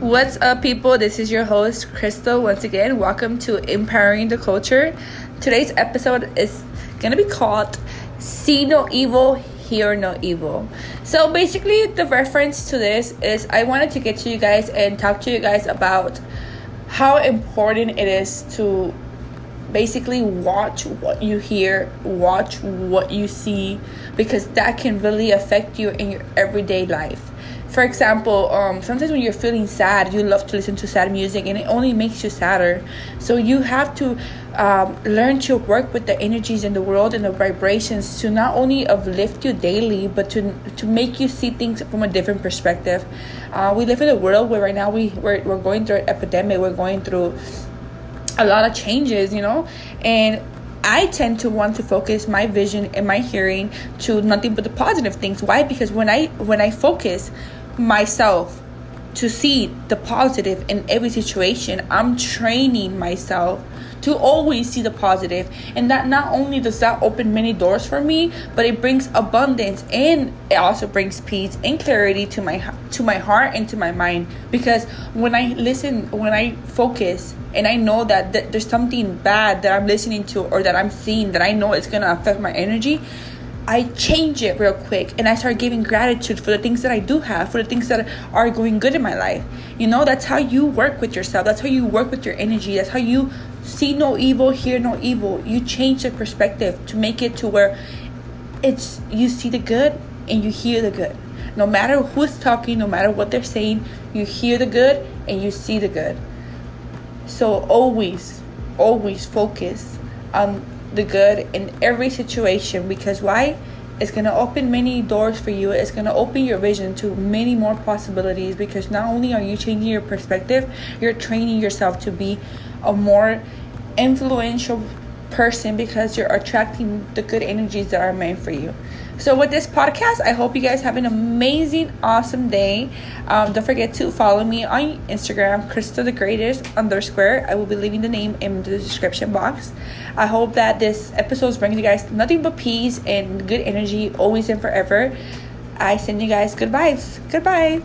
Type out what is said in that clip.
What's up, people? This is your host, Crystal. Once again, welcome to Empowering the Culture. Today's episode is going to be called See No Evil, Hear No Evil. So, basically, the reference to this is I wanted to get to you guys and talk to you guys about how important it is to basically watch what you hear, watch what you see, because that can really affect you in your everyday life. For example, um, sometimes when you're feeling sad, you love to listen to sad music and it only makes you sadder. So you have to um, learn to work with the energies in the world and the vibrations to not only uplift you daily, but to, to make you see things from a different perspective. Uh, we live in a world where right now we, we're, we're going through an epidemic, we're going through a lot of changes, you know, and I tend to want to focus my vision and my hearing to nothing but the positive things. Why? Because when I when I focus myself to see the positive in every situation, I'm training myself to always see the positive and that not only does that open many doors for me but it brings abundance and it also brings peace and clarity to my to my heart and to my mind. Because when i listen when i focus and I know that th- there's something bad that I'm listening to or that I'm seeing that I know it's gonna affect my energy, I change it real quick and I start giving gratitude for the things that I do have, for the things that are going good in my life. You know, that's how you work with yourself. That's how you work with your energy. That's how you see no evil, hear no evil. You change the perspective to make it to where it's you see the good and you hear the good. No matter who's talking, no matter what they're saying, you hear the good and you see the good. So always, always focus on the good in every situation because why? It's gonna open many doors for you. It's gonna open your vision to many more possibilities because not only are you changing your perspective, you're training yourself to be a more influential person because you're attracting the good energies that are meant for you. So, with this podcast, I hope you guys have an amazing, awesome day. Um, don't forget to follow me on Instagram, Crystal the Greatest underscore. I will be leaving the name in the description box. I hope that this episode brings you guys nothing but peace and good energy, always and forever. I send you guys good vibes. Goodbye.